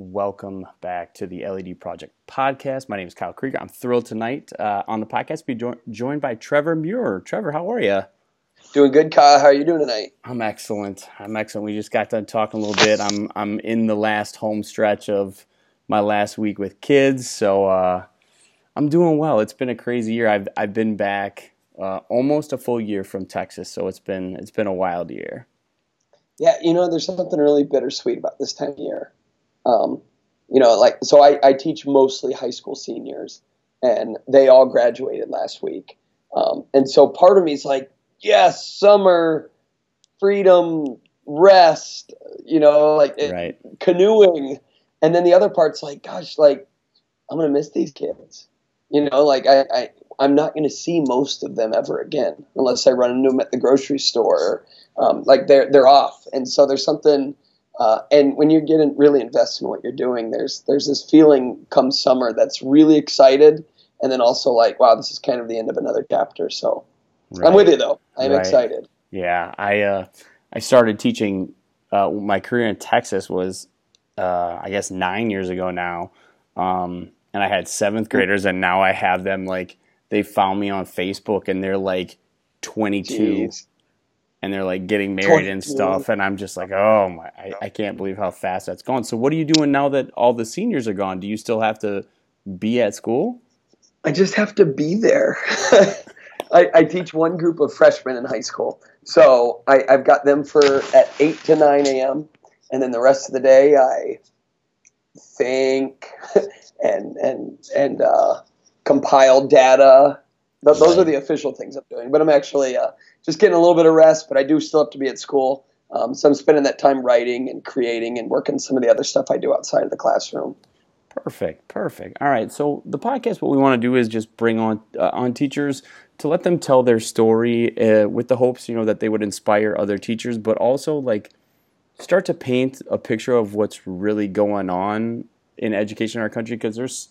welcome back to the LED Project podcast. My name is Kyle Krieger. I'm thrilled tonight uh, on the podcast to be jo- joined by Trevor Muir. Trevor, how are you? Doing good, Kyle. How are you doing tonight? I'm excellent. I'm excellent. We just got done talking a little bit. I'm I'm in the last home stretch of my last week with kids, so uh, I'm doing well. It's been a crazy year. I've I've been back uh, almost a full year from Texas, so it's been it's been a wild year. Yeah, you know, there's something really bittersweet about this time of year. Um, you know, like so I, I teach mostly high school seniors, and they all graduated last week. Um, and so part of me is like, yes, summer, freedom, rest, you know, like right. canoeing. And then the other part's like, gosh, like I'm gonna miss these kids. You know, like I, I I'm not gonna see most of them ever again unless I run into them at the grocery store. Um, like they're they're off, and so there's something uh, and when you're getting really invested in what you're doing, there's there's this feeling come summer that's really excited, and then also like, wow, this is kind of the end of another chapter. So right. I'm with you though. I'm right. excited. Yeah, I uh, I started teaching. Uh, my career in Texas was, uh, I guess, nine years ago now, um, and I had seventh graders, and now I have them like they found me on Facebook, and they're like 22. Jeez and they're like getting married and stuff and i'm just like oh my I, I, can't believe how fast that's gone so what are you doing now that all the seniors are gone? Do you still have to be at school? I just have to be there. I, I, teach one group of freshmen in high school. So I, have got them for at 8 to 9 a.m and then the rest of the day i think and and and uh, compile data those are the official things i'm doing but i'm actually uh, just getting a little bit of rest, but I do still have to be at school. Um, so I'm spending that time writing and creating and working some of the other stuff I do outside of the classroom. Perfect, perfect. All right, so the podcast, what we want to do is just bring on uh, on teachers to let them tell their story uh, with the hopes, you know, that they would inspire other teachers, but also like start to paint a picture of what's really going on in education in our country because there's,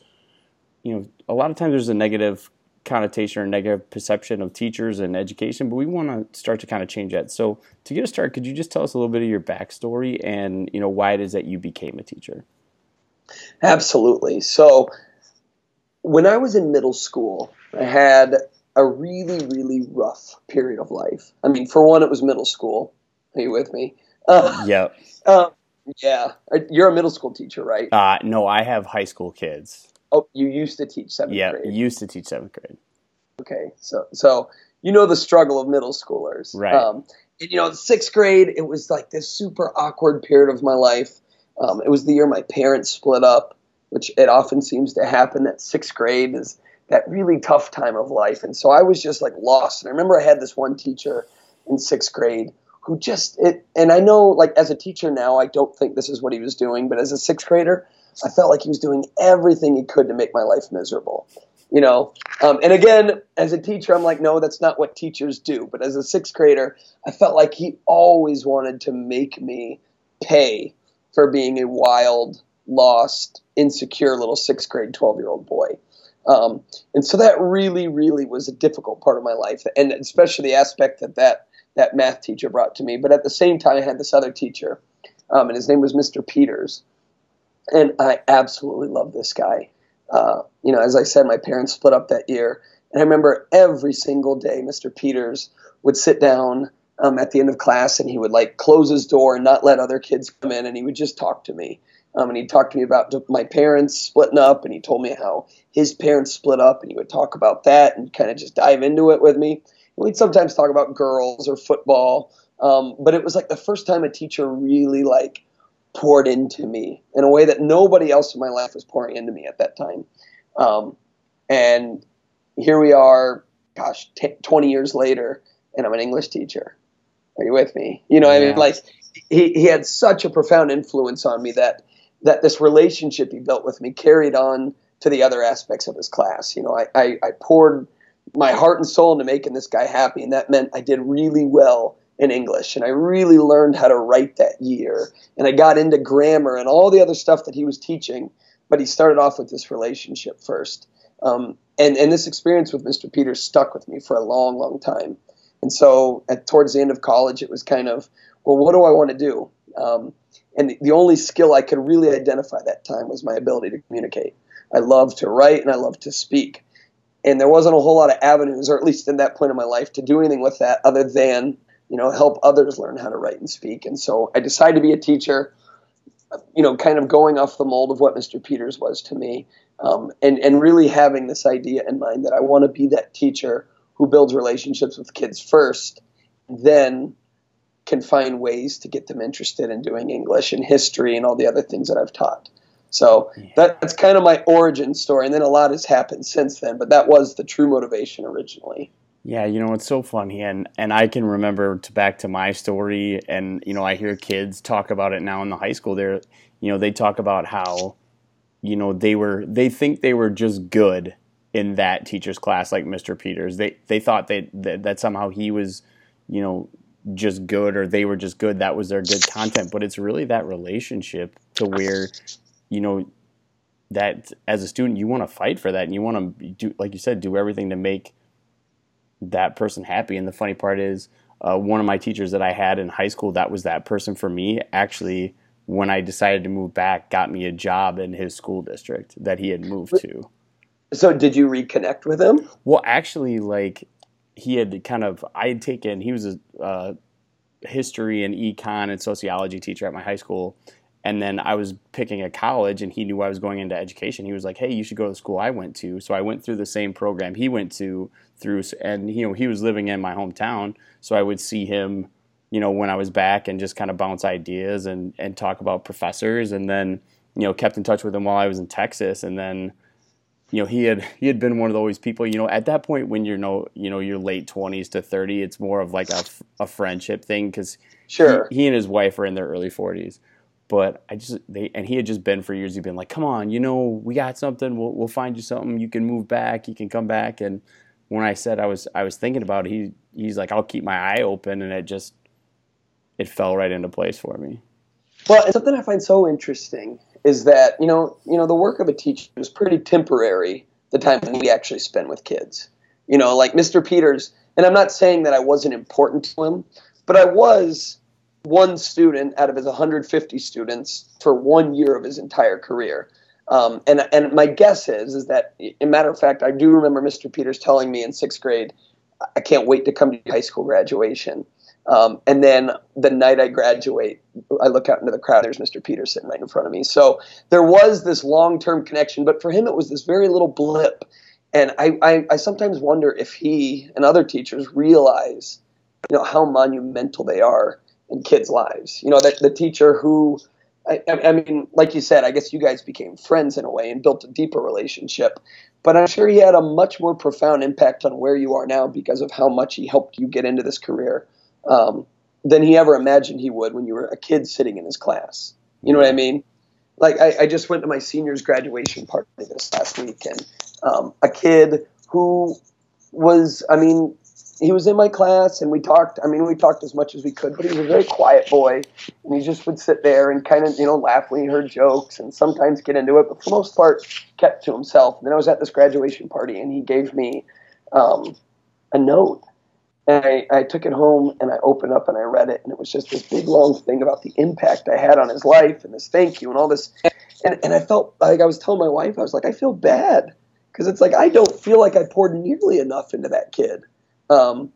you know, a lot of times there's a negative connotation or negative perception of teachers and education, but we want to start to kind of change that. So to get us started, could you just tell us a little bit of your backstory and you know why it is that you became a teacher? Absolutely. So when I was in middle school, I had a really, really rough period of life. I mean, for one, it was middle school. Are you with me? Uh, yep. Uh, yeah. You're a middle school teacher, right? Uh, no, I have high school kids. Oh, you used to teach seventh yeah, grade. Yeah, used to teach seventh grade. Okay, so so you know the struggle of middle schoolers, right? Um, and you know, sixth grade, it was like this super awkward period of my life. Um, it was the year my parents split up, which it often seems to happen. That sixth grade is that really tough time of life, and so I was just like lost. And I remember I had this one teacher in sixth grade who just it, and I know like as a teacher now, I don't think this is what he was doing, but as a sixth grader, I felt like he was doing everything he could to make my life miserable. You know, um, and again, as a teacher, I'm like, no, that's not what teachers do. But as a sixth grader, I felt like he always wanted to make me pay for being a wild, lost, insecure little sixth grade, 12 year old boy. Um, and so that really, really was a difficult part of my life, and especially the aspect that that that math teacher brought to me. But at the same time, I had this other teacher, um, and his name was Mr. Peters, and I absolutely love this guy. Uh, you know, as I said, my parents split up that year, and I remember every single day, Mr. Peters would sit down um, at the end of class, and he would like close his door and not let other kids come in, and he would just talk to me. Um, and he talked to me about my parents splitting up, and he told me how his parents split up, and he would talk about that and kind of just dive into it with me. And we'd sometimes talk about girls or football, um, but it was like the first time a teacher really like poured into me in a way that nobody else in my life was pouring into me at that time. Um, and here we are, gosh, t- 20 years later, and I'm an English teacher. Are you with me? You know, yeah. I mean, like he, he had such a profound influence on me that that this relationship he built with me carried on to the other aspects of his class. You know, I, I, I poured my heart and soul into making this guy happy, and that meant I did really well in English. And I really learned how to write that year. And I got into grammar and all the other stuff that he was teaching. But he started off with this relationship first. Um, and, and this experience with Mr. Peters stuck with me for a long, long time. And so at, towards the end of college, it was kind of, well, what do I want to do? Um, And the, only skill I could really identify that time was my ability to communicate. I love to write and I love to speak. And there wasn't a whole lot of avenues, or at least in that point in my life, to do anything with that other than, you know, help others learn how to write and speak. And so I decided to be a teacher, you know, kind of going off the mold of what Mr. Peters was to me. Um, and, and really having this idea in mind that I want to be that teacher who builds relationships with kids first, then can find ways to get them interested in doing English and history and all the other things that I've taught. So yeah. that's kind of my origin story. And then a lot has happened since then, but that was the true motivation originally. Yeah, you know, it's so funny. And, and I can remember to back to my story. And, you know, I hear kids talk about it now in the high school. They're, you know, they talk about how, you know, they were, they think they were just good in that teacher's class, like Mr. Peters. They, they thought they, that, that somehow he was, you know, just good or they were just good that was their good content but it's really that relationship to where you know that as a student you want to fight for that and you want to do like you said do everything to make that person happy. And the funny part is uh, one of my teachers that i had in high school that was that person for me actually when i decided to move back got me a job in his school district that he had moved to. So did you reconnect with him? Well actually like he had kind of I had taken he was a uh, history and econ and sociology teacher at my high school and then I was picking a college and he knew I was going into education. He was like, "Hey, you should go to the school I went to." So I went through the same program he went to through and you know, he was living in my hometown, so I would see him, you know, when I was back and just kind of bounce ideas and and talk about professors and then, you know, kept in touch with him while I was in Texas and then you know he had he had been one of those people you know at that point when you're no you know you're late 20s to 30 it's more of like a, a friendship thing because sure he, he, and his wife are in their early 40s but i just they and he had just been for years. He'd been like come on you know we got something. We'll, we'll find you something. You can move back. You can come back. And when i said i was i was thinking about it he he's like i'll keep my eye open. And it just it fell right into place for me. Well and something i find so interesting is that you know you know the work of a teacher is pretty temporary the time we actually spend with kids. You know like mr peters and i'm not saying that i wasn't important to him but i was one student out of his 150 students for one year of his entire career um, and and my guess is is that a matter of fact i do remember mr peters telling me in sixth grade i can't wait to come to high school graduation um, and then the night I graduate, I look out into the crowd. There's Mr. Peters sitting right in front of me. So there was this long term connection, but for him, it was this very little blip. And I, I, I, sometimes wonder if he and other teachers realize, you know, how monumental they are in kids' lives. You know, that the teacher who, I, I mean, like you said, I guess you guys became friends in a way and built a deeper relationship. But I'm sure he had a much more profound impact on where you are now because of how much he helped you get into this career um, than he ever imagined he would when you were a kid sitting in his class. You know what I mean? Like I, I just went to my senior's graduation party this last week, and um, a kid who was, I mean, he was in my class, and we talked. I mean, we talked as much as we could, but he was a very quiet boy, and he just would sit there and kind of, you know, laugh when he heard jokes, and sometimes get into it, but for the most part, kept to himself. And then I was at this graduation party, and he gave me um, a note and I, I took it home and I opened up and I read it, and it was just this big long thing about the impact I had on his life and this thank you and all this. And, and I felt like I was telling my wife, I was like, I feel bad because it's like I don't feel like I poured nearly enough into that kid. Um,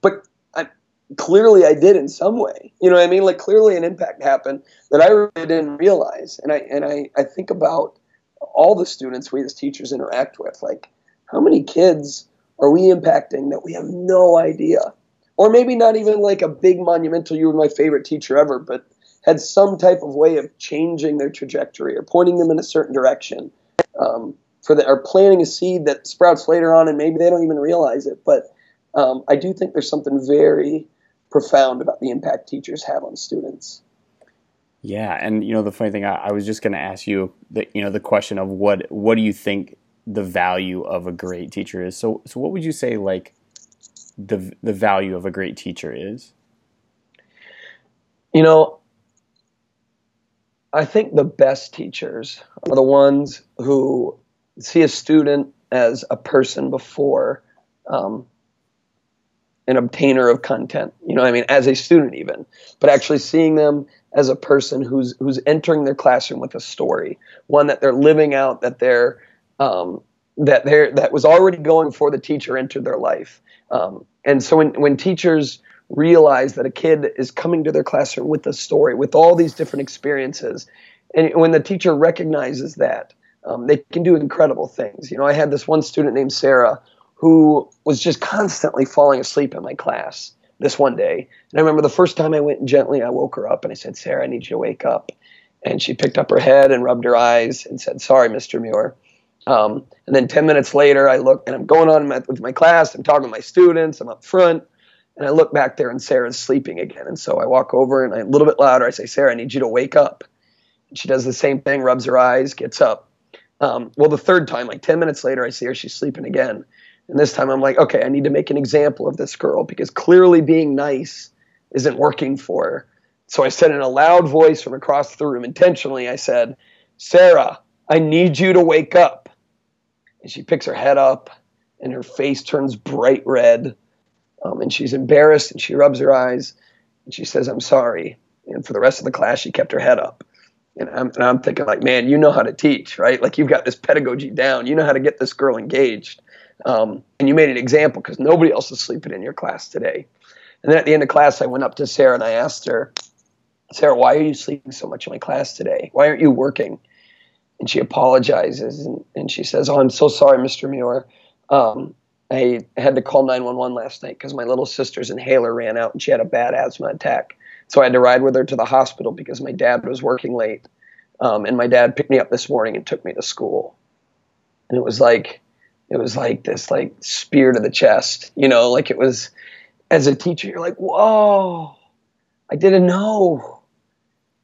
but I, clearly I did in some way. You know what I mean? Like clearly an impact happened that I really didn't realize. And I and I, I think about all the students we as teachers interact with. Like how many kids are we impacting that we have no idea? Or maybe not even like a big monumental, you were my favorite teacher ever, but had some type of way of changing their trajectory or pointing them in a certain direction. Um, for the, or planting a seed that sprouts later on and maybe they don't even realize it. But um, I do think there's something very profound about the impact teachers have on students. Yeah, and you know the funny thing, I, I was just going to ask you the you know the question of what what do you think the value of a great teacher is. So, so what would you say like the the value of a great teacher is? You know, I think the best teachers are the ones who see a student as a person before um, an obtainer of content. You know, I mean, as a student even, but actually seeing them as a person who's who's entering their classroom with a story, one that they're living out, that they're um, that they're that was already going before the teacher entered their life. Um, and so when when teachers realize that a kid is coming to their classroom with a story, with all these different experiences, and when the teacher recognizes that, um, they can do incredible things. You know, I had this one student named Sarah who was just constantly falling asleep in my class this one day. And I remember the first time I went gently, I woke her up and I said, Sarah, I need you to wake up. And she picked up her head and rubbed her eyes and said, Sorry, Mr. Muir. Um, and then 10 minutes later, I look and I'm going on my, with my class. I'm talking to my students. I'm up front. And I look back there and Sarah's sleeping again. And so I walk over and I, a little bit louder, I say, Sarah, I need you to wake up. And she does the same thing, rubs her eyes, gets up. Um, well, the third time, like 10 minutes later, I see her, she's sleeping again. And this time I'm like, okay, I need to make an example of this girl because clearly being nice isn't working for her. So I said in a loud voice from across the room, intentionally, I said, Sarah, I need you to wake up. And she picks her head up and her face turns bright red. Um, and she's embarrassed and she rubs her eyes and she says, I'm sorry. And for the rest of the class, she kept her head up. And I'm, and I'm thinking, like, man, you know how to teach, right? Like, you've got this pedagogy down. You know how to get this girl engaged. Um, and you made an example because nobody else is sleeping in your class today. And then at the end of class, I went up to Sarah and I asked her, Sarah, why are you sleeping so much in my class today? Why aren't you working? And she apologizes and, and she says, Oh, I'm so sorry, Mr. Muir. Um, I had to call 911 last night because my little sister's inhaler ran out and she had a bad asthma attack. So I had to ride with her to the hospital because my dad was working late. Um, and my dad picked me up this morning and took me to school. And it was like, it was like this like spear to the chest you know like it was as a teacher you're like whoa i didn't know.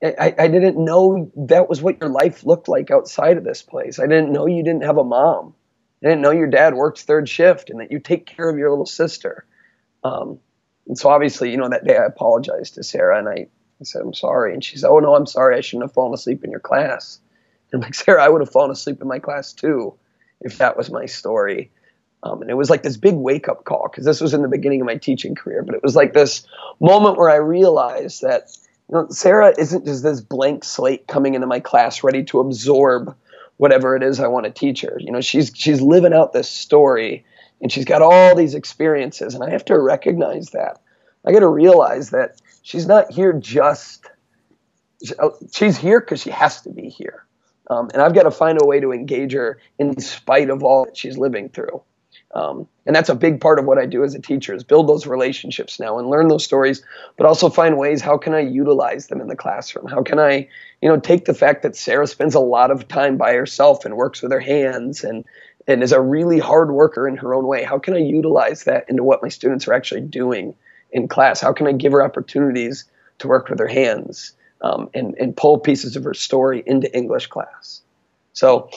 I, I didn't know that was what your life looked like outside of this place. I didn't know you didn't have a mom. I didn't know your dad works third shift and that you take care of your little sister. Um, and so obviously you know that day i apologized to sarah and I, I said i'm sorry. And she said oh no i'm sorry. I shouldn't have fallen asleep in your class. And I'm like sarah i would have fallen asleep in my class too if that was my story. Um, and it was like this big wake up call because this was in the beginning of my teaching career, but it was like this moment where I realized that you know, Sarah isn't just this blank slate coming into my class ready to absorb whatever it is I want to teach her. You know, she's she's living out this story and she's got all these experiences, and I have to recognize that. I got to realize that she's not here just she's here because she has to be here. Um, and I've got to find a way to engage her in spite of all that she's living through. Um, and that's a big part of what I do as a teacher is build those relationships now and learn those stories, but also find ways how can I utilize them in the classroom? How can I, you know, take the fact that Sarah spends a lot of time by herself and works with her hands and and is a really hard worker in her own way. How can I utilize that into what my students are actually doing in class? How can I give her opportunities to work with her hands? Um, and, and pull pieces of her story into English class. So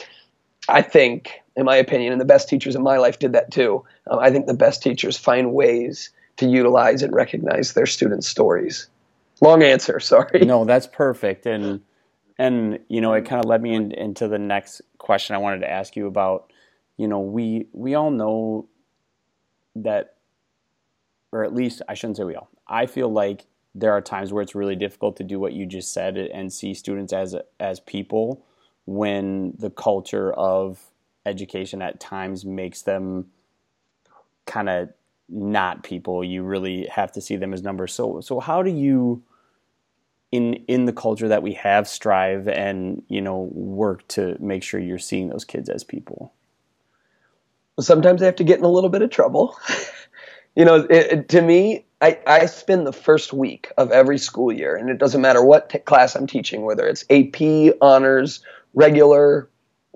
I think, in my opinion, and the best teachers in my life did that too. Um, I think the best teachers find ways to utilize and recognize their students' stories. Long answer, sorry. No, that's perfect. And and you know, it kind of led me in, into the next question I wanted to ask you about. You know, we we all know that, or at least I shouldn't say we all. I feel like there are times where it's really difficult to do what you just said and see students as as people when the culture of education at times makes them kind of not people. You really have to see them as numbers. So so how do you in in the culture that we have strive and you know work to make sure you're seeing those kids as people? Sometimes i have to get in a little bit of trouble. You know it, to me I, I spend the first week of every school year, and it doesn't matter what t- class I'm teaching, whether it's AP, honors, regular,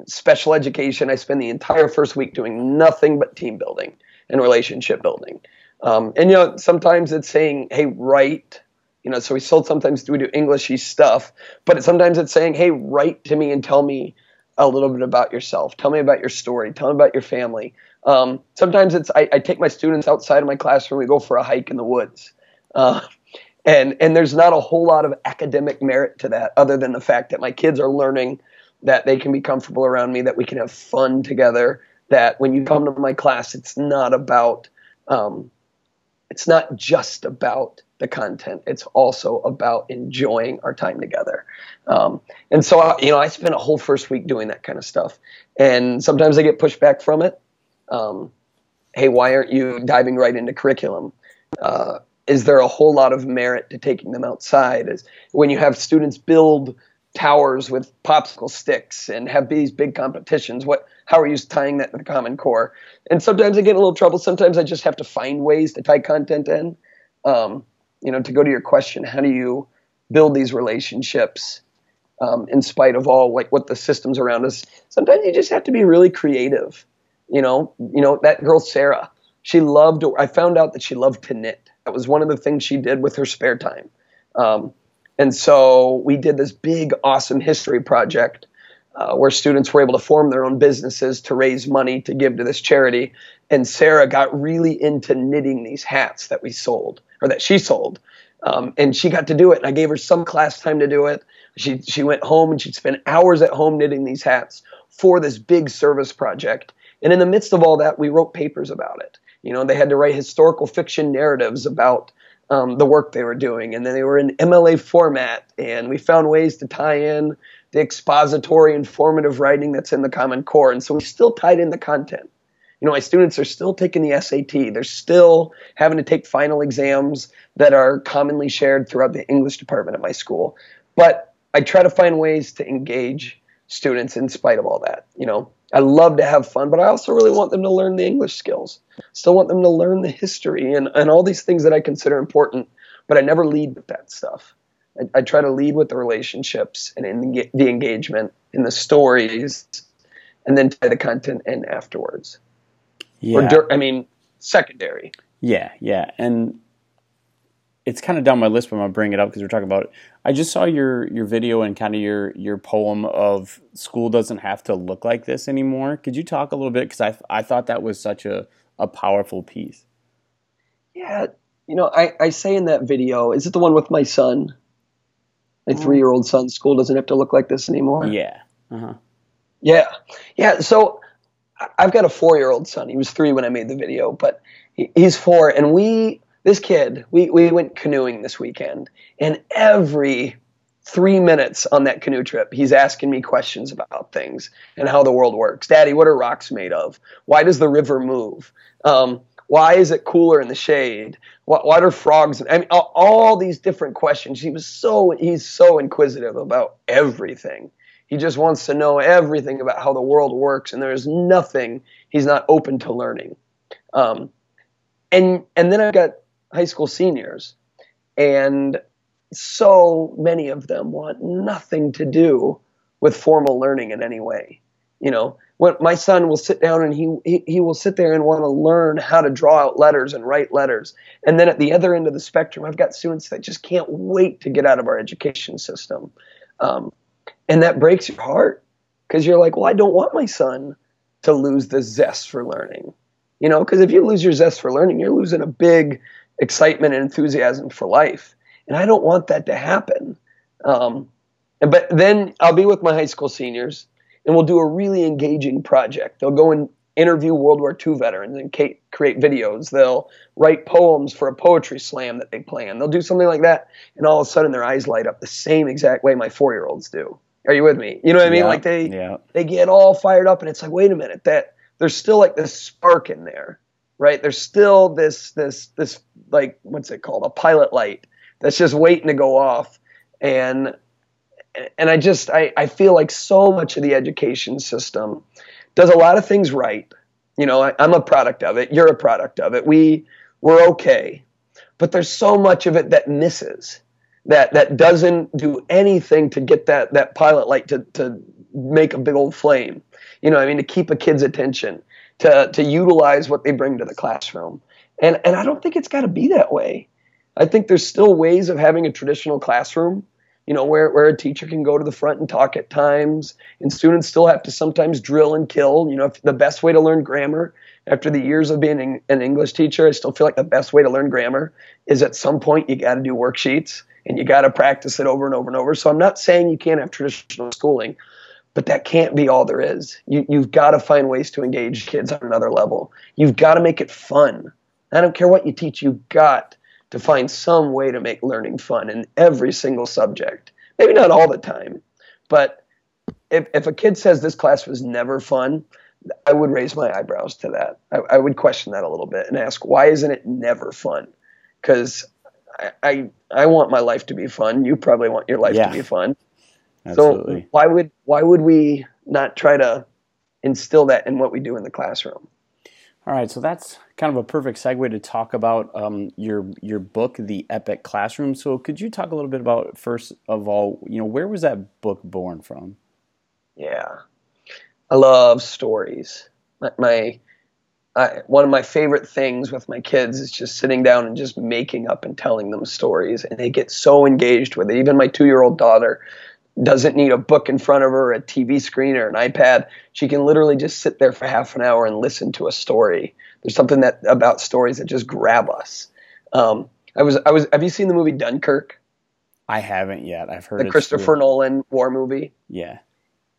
special education, I spend the entire first week doing nothing but team building and relationship building. Um, and, you know, sometimes it's saying, hey, write. You know, so we still sometimes we do Englishy stuff, but sometimes it's saying, hey, write to me and tell me a little bit about yourself. Tell me about your story. Tell me about your family. Um, sometimes it's I, I, take my students outside of my classroom. We go for a hike in the woods, uh, and and there's not a whole lot of academic merit to that, other than the fact that my kids are learning that they can be comfortable around me, that we can have fun together. That when you come to my class, it's not about um, it's not just about the content. It's also about enjoying our time together. Um, and so, I, you know, I spent a whole first week doing that kind of stuff. And sometimes I get pushback from it. Um, hey, why aren't you diving right into curriculum? Uh, is there a whole lot of merit to taking them outside? Is when you have students build towers with popsicle sticks and have these big competitions, what how are you tying that to the Common Core? And sometimes I get in a little trouble. Sometimes I just have to find ways to tie content in. Um, you know, to go to your question, how do you build these relationships um, in spite of all like what the systems around us? Sometimes you just have to be really creative. You know, you know that girl Sarah. She loved. I found out that she loved to knit. That was one of the things she did with her spare time. Um, and so we did this big, awesome history project uh, where students were able to form their own businesses to raise money to give to this charity. And Sarah got really into knitting these hats that we sold or that she sold. Um, and she got to do it. And I gave her some class time to do it. She, she went home and she'd spend hours at home knitting these hats for this big service project. And in the midst of all that, we wrote papers about it. You know, they had to write historical fiction narratives about um, the work they were doing. And then they were in MLA format. And we found ways to tie in the expository, informative writing that's in the Common Core. And so we still tied in the content. You know, my students are still taking the SAT. They're still having to take final exams that are commonly shared throughout the English department at my school. But I try to find ways to engage students in spite of all that. You know, I love to have fun, but I also really want them to learn the English skills. Still want them to learn the history and, and all these things that I consider important, but I never lead with that stuff. I, I try to lead with the relationships and in the, the engagement in the stories, and then tie the content in afterwards. Yeah. Or, I mean, secondary. Yeah, yeah, and it's kind of down my list, but I'm gonna bring it up because we're talking about. I just saw your your video and kind of your your poem of school doesn't have to look like this anymore. Could you talk a little bit? Because I I thought that was such a a powerful piece. Yeah, you know, I I say in that video, is it the one with my son? My mm. three year old son, school doesn't have to look like this anymore. Yeah. Uh-huh. Yeah. Yeah. So I've got a four year old son. He was three when I made the video, but he's four. And we, this kid, we, we went canoeing this weekend. And every three minutes on that canoe trip, he's asking me questions about things and how the world works. Daddy, what are rocks made of? Why does the river move? Um, why is it cooler in the shade? Why, why are frogs? I mean, all, all, these different questions. He was so he's so inquisitive about everything. He just wants to know everything about how the world works, and there's nothing he's not open to learning. Um, and and then I've got high school seniors, and so many of them want nothing to do with formal learning in any way. You know, when my son will sit down and he, he, he will sit there and want to learn how to draw out letters and write letters. And then at the other end of the spectrum, I've got students that just can't wait to get out of our education system. Um, and that breaks your heart because you're like, well, I don't want my son to lose the zest for learning. You know, because if you lose your zest for learning, you're losing a big excitement and enthusiasm for life. And I don't want that to happen. Um, but then I'll be with my high school seniors and we'll do a really engaging project. They'll go and interview World War II veterans and create videos. They'll write poems for a poetry slam that they plan. They'll do something like that, and all of a sudden their eyes light up the same exact way my four year olds do. Are you with me? You know what I mean? Yeah, like they yeah. they get all fired up, and it's like, wait a minute, that there's still like this spark in there, right? There's still this this this like what's it called? A pilot light that's just waiting to go off, and and I just I, I feel like so much of the education system does a lot of things right. You know, I, I'm a product of it. You're a product of it. We we're okay, but there's so much of it that misses that that doesn't do anything to get that that pilot light to to make a big old flame. You know, I mean, to keep a kid's attention, to to utilize what they bring to the classroom, and and I don't think it's got to be that way. I think there's still ways of having a traditional classroom you know, where, where a teacher can go to the front and talk at times, and students still have to sometimes drill and kill. You know, the best way to learn grammar after the years of being an English teacher, I still feel like the best way to learn grammar is at some point you got to do worksheets and you got to practice it over and over and over. So I'm not saying you can't have traditional schooling, but that can't be all there is. You, you've got to find ways to engage kids on another level. You've got to make it fun. I don't care what you teach, you've got to find some way to make learning fun in every single subject. Maybe not all the time, but if, if a kid says this class was never fun, I would raise my eyebrows to that. I, I would question that a little bit and ask, why isn't it never fun? Because I, I, I want my life to be fun. You probably want your life yeah. to be fun. Absolutely. So why would why would we not try to instill that in what we do in the classroom? All right, so that's kind of a perfect segue to talk about um, your your book, The Epic Classroom. So, could you talk a little bit about first of all, you know, where was that book born from? Yeah, I love stories. My, my I, one of my favorite things with my kids is just sitting down and just making up and telling them stories, and they get so engaged with it. Even my two year old daughter doesn't need a book in front of her, a TV screen, or an iPad. She can literally just sit there for half an hour and listen to a story. There's something that about stories that just grab us. Um, I was, I was. Have you seen the movie Dunkirk? I haven't yet. I've heard the Christopher really... Nolan war movie. Yeah,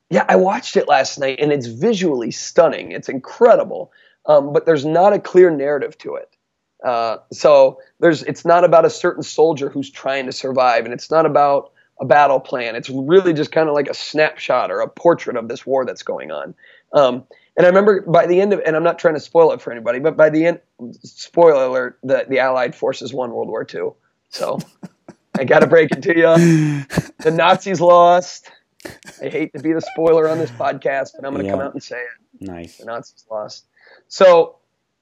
yeah. I watched it last night, and it's visually stunning. It's incredible, um, but there's not a clear narrative to it. Uh, so there's, it's not about a certain soldier who's trying to survive, and it's not about a battle plan. It's really just kind of like a snapshot or a portrait of this war that's going on. Um, and I remember by the end of, and I'm not trying to spoil it for anybody, but by the end, spoiler alert, the, the Allied forces won World War II. So I got to break it to you. The Nazis lost. I hate to be the spoiler on this podcast, but I'm going to yeah. come out and say it. Nice. The Nazis lost. So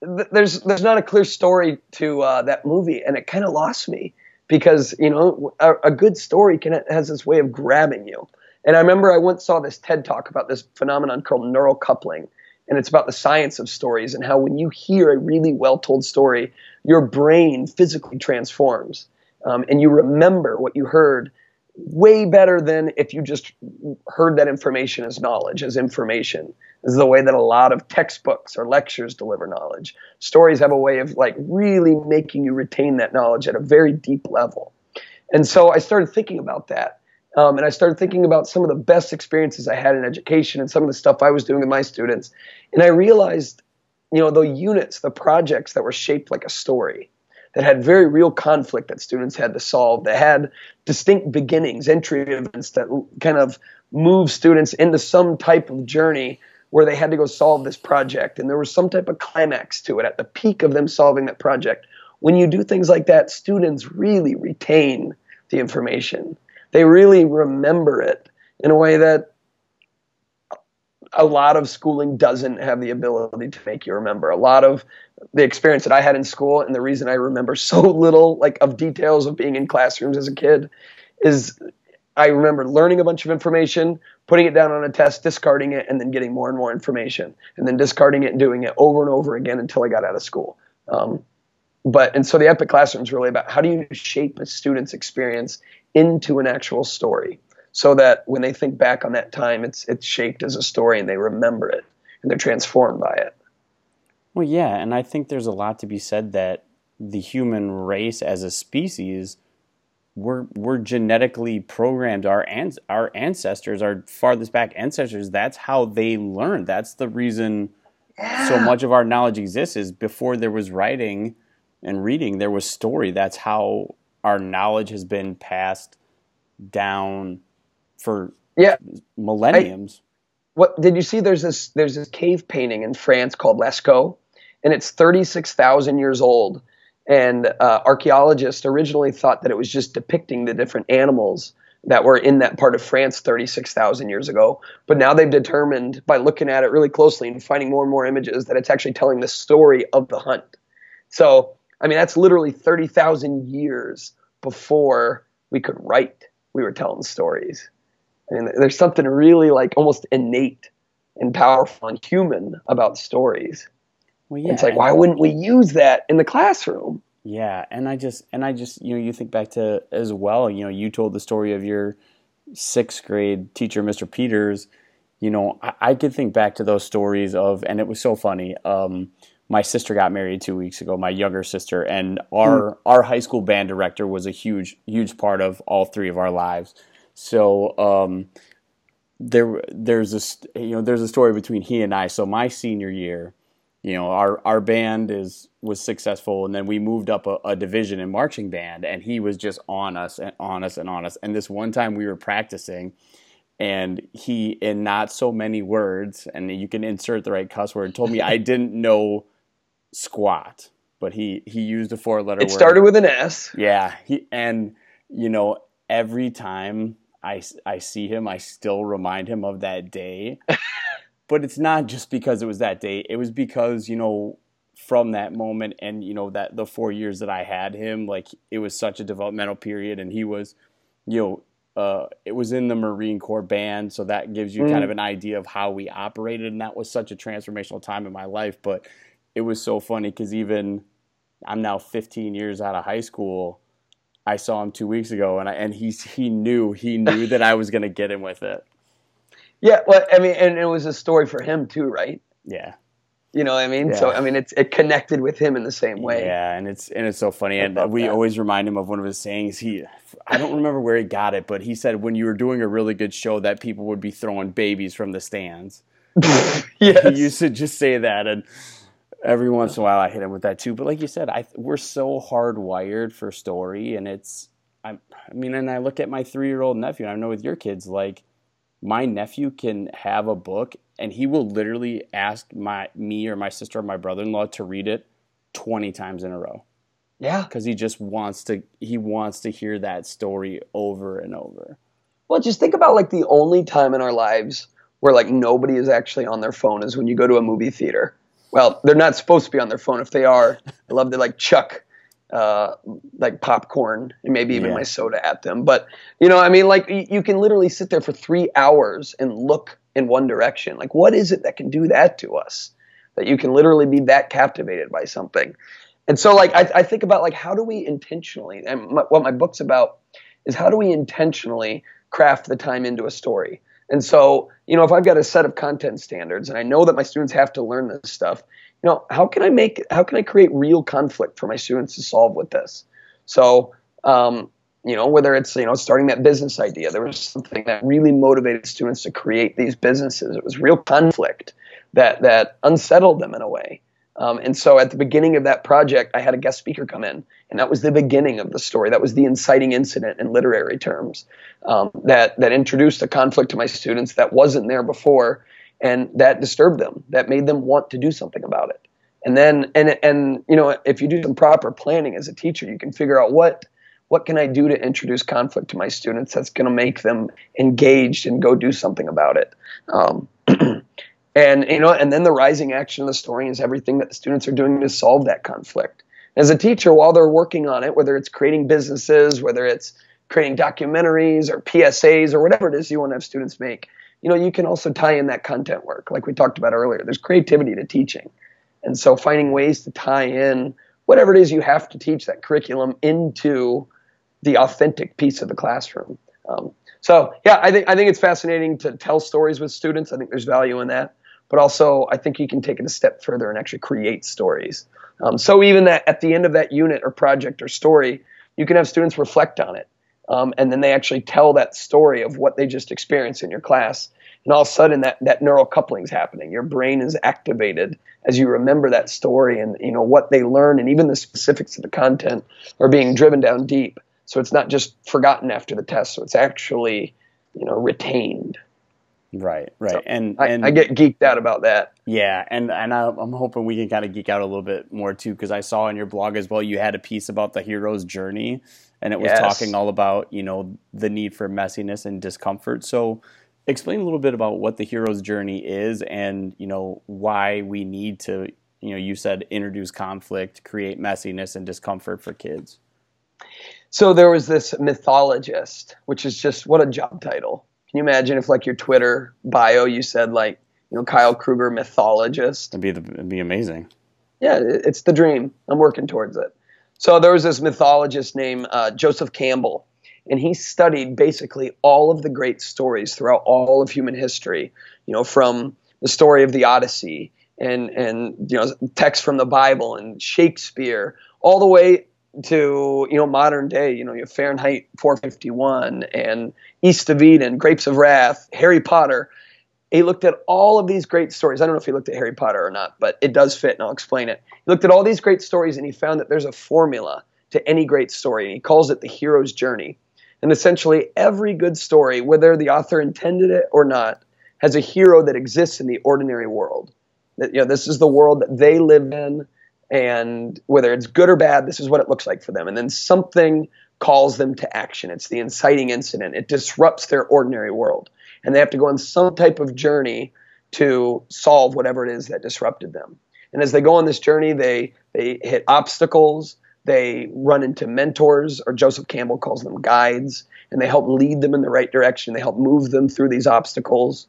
th- there's there's not a clear story to uh, that movie, and it kind of lost me because you know a, a good story can has this way of grabbing you. And I remember I once saw this TED talk about this phenomenon called neural coupling, and it's about the science of stories and how when you hear a really well told story, your brain physically transforms, um, and you remember what you heard way better than if you just heard that information as knowledge, as information. This is the way that a lot of textbooks or lectures deliver knowledge. Stories have a way of like really making you retain that knowledge at a very deep level. And so I started thinking about that. Um, and I started thinking about some of the best experiences I had in education and some of the stuff I was doing with my students. And I realized, you know, the units, the projects that were shaped like a story that had very real conflict that students had to solve, that had distinct beginnings, entry events that kind of move students into some type of journey where they had to go solve this project. And there was some type of climax to it at the peak of them solving that project. When you do things like that, students really retain the information. They really remember it in a way that a lot of schooling doesn't have the ability to make you remember. A lot of the experience that I had in school and the reason I remember so little like of details of being in classrooms as a kid is I remember learning a bunch of information, putting it down on a test, discarding it, and then getting more and more information, and then discarding it and doing it over and over again until I got out of school. Um, but and so the epic classroom is really about how do you shape a student's experience into an actual story so that when they think back on that time, it's it's shaped as a story and they remember it and they're transformed by it. Well, yeah, and I think there's a lot to be said that the human race as a species we're we're genetically programmed our ans- our ancestors our farthest back ancestors that's how they learned that's the reason yeah. so much of our knowledge exists is before there was writing and reading there was story that's how our knowledge has been passed down for yeah millenniums. I, what did you see? There's this there's this cave painting in France called Lascaux, and it's 36,000 years old. And uh, archaeologists originally thought that it was just depicting the different animals that were in that part of France 36,000 years ago. But now they've determined by looking at it really closely and finding more and more images that it's actually telling the story of the hunt. So, I mean, that's literally 30,000 years before we could write, we were telling stories. And there's something really like almost innate and powerful and human about stories. Well, yeah, it's like why wouldn't we use that in the classroom? Yeah, and I just and I just you know you think back to as well. You know, you told the story of your sixth grade teacher, Mr. Peters. You know, I, I could think back to those stories of, and it was so funny. Um, my sister got married two weeks ago, my younger sister, and our mm. our high school band director was a huge huge part of all three of our lives. So um, there there's a you know there's a story between he and I. So my senior year, you know our our band is was successful and then we moved up a, a, division in marching band and he was just on us and on us and on us. And this one time we were practicing and he in not so many words and you can insert the right cuss word told me i didn't know squat but he he used a four letter it started with an s. Yeah he and you know every time i i see him i still remind him of that day but it's not just because it was that day. It was because you know from that moment and you know that the four years that I had him, like it was such a developmental period, and he was, you know. Uh, it was in the Marine Corps band, so that gives you mm. kind of an idea of how we operated, and that was such a transformational time in my life. But it was so funny because even I'm now 15 years out of high school. I saw him two weeks ago, and I, and he he knew he knew that I was gonna get him with it. Yeah, well, I mean, and it was a story for him too, right? Yeah. You know what I mean? Yeah. So I mean, it's it connected with him in the same way. Yeah, and it's and it's so funny, and we that. always remind him of one of his sayings. He, I don't remember where he got it, but he said when you were doing a really good show, that people would be throwing babies from the stands. yes. He used to just say that, and every once in a while I hit him with that too. But like you said, I we're so hardwired for story, and it's I, I mean, and I look at my three year old nephew, and I know with your kids, like my nephew can have a book and he will literally ask my me or my sister or my brother-in-law to read it 20 times in a row. Yeah, cuz he just wants to he wants to hear that story over and over. Well, just think about like the only time in our lives where like nobody is actually on their phone is when you go to a movie theater. Well, they're not supposed to be on their phone. If they are, I love to like chuck uh, like popcorn and maybe even yeah. my soda at them. But you know, I mean, like you can literally sit there for three hours and look in one direction. Like, what is it that can do that to us? That you can literally be that captivated by something. And so, like, I, I think about like how do we intentionally, and my, what my book's about is how do we intentionally craft the time into a story. And so, you know, if I've got a set of content standards and I know that my students have to learn this stuff, you know, how can I make, how can I create real conflict for my students to solve with this? So, um, you know, whether it's, you know, starting that business idea, there was something that really motivated students to create these businesses. It was real conflict that, that unsettled them in a way. Um, and so at the beginning of that project, I had a guest speaker come in, and that was the beginning of the story. That was the inciting incident in literary terms um, that that introduced a conflict to my students that wasn't there before, and that disturbed them that made them want to do something about it and then and and you know if you do some proper planning as a teacher you can figure out what what can i do to introduce conflict to my students that's going to make them engaged and go do something about it um, and you know and then the rising action of the story is everything that the students are doing to solve that conflict as a teacher while they're working on it whether it's creating businesses whether it's creating documentaries or psas or whatever it is you want to have students make you know, you can also tie in that content work, like we talked about earlier. There's creativity to teaching. And so finding ways to tie in whatever it is you have to teach that curriculum into the authentic piece of the classroom. Um, so yeah, I think I think it's fascinating to tell stories with students. I think there's value in that, but also I think you can take it a step further and actually create stories. Um, so even that at the end of that unit or project or story, you can have students reflect on it. Um, and then they actually tell that story of what they just experienced in your class. And all of a sudden that, that neural coupling is happening. Your brain is activated as you remember that story and you know what they learn and even the specifics of the content are being driven down deep. So it's not just forgotten after the test. So it's actually you know retained Right, right, so and, I, and I get geeked out about that. Yeah, and and I, am hoping we can kind of geek out a little bit more too, because I saw in your blog as well you had a piece about the hero's journey, and it was yes. talking all about you know the need for messiness and discomfort. So explain a little bit about what the hero's journey is and you know why we need to you know you said introduce conflict create messiness and discomfort for kids so there was this mythologist which is just what a job title can you imagine if like your twitter bio you said like you know kyle kruger mythologist? It'd be, the, it'd be amazing. Yeah it's the dream. I'm working towards it. So there was this mythologist named uh, Joseph Campbell, and he studied basically all of the great stories throughout all of human history. You know, from the story of the Odyssey and and you know texts from the Bible and Shakespeare, all the way to you know modern day. You know, you have Fahrenheit 451 and East of Eden, Grapes of Wrath, Harry Potter. he looked at all of these great stories. I don't know if he looked at Harry Potter or not, but it does fit, and I'll explain it. He looked at all these great stories, and he found that there's a formula to any great story, and he calls it the hero's journey. And essentially, every good story, whether the author intended it or not, has a hero that exists in the ordinary world. That you know, this is the world that they live in, and whether it's good or bad, this is what it looks like for them. And then something calls them to action. It's the inciting incident. It disrupts their ordinary world, and they have to go on some type of journey to solve whatever it is that disrupted them. And as they go on this journey, they they hit obstacles they run into mentors, or Joseph Campbell calls them guides, and they help lead them in the right direction. They help move them through these obstacles.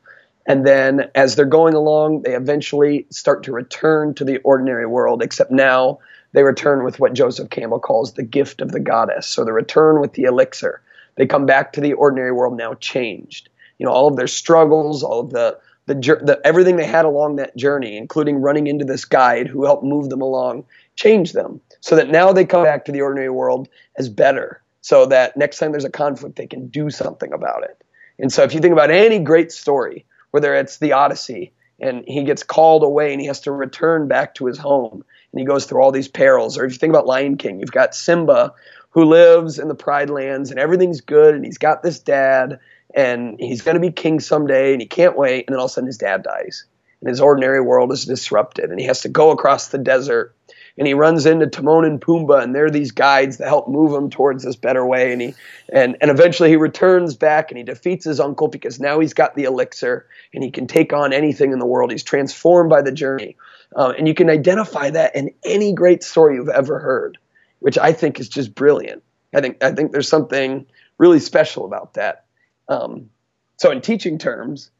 And then as they're going along, they eventually start to return to the ordinary world, except now they return with what Joseph Campbell calls the gift of the goddess. So the return with the elixir. They come back to the ordinary world now changed. You know, all of their struggles, all of the the, the, everything they had along that journey, including running into this guide who helped move them along, changed them so that now they come back to the ordinary world as better. So that next time there's a conflict, they can do something about it. And so if you think about any great story, whether it's the Odyssey and he gets called away and he has to return back to his home. And he goes through all these perils, or if you think about Lion King, you've got Simba who lives in the Pride Lands and everything's good and he's got this dad and he's going to be king someday and he can't wait and then all of a sudden his dad dies. And his ordinary world is disrupted and he has to go across the desert and he runs into Timon and Pumbaa and they're these guides that help move him towards this better way. And he and and eventually he returns back and he defeats his uncle because now he's got the elixir and he can take on anything in the world. He's transformed by the journey. Uh, and you can identify that in any great story you've ever heard which I think is just brilliant. I think I think there's something really special about that. Um, so, in teaching terms,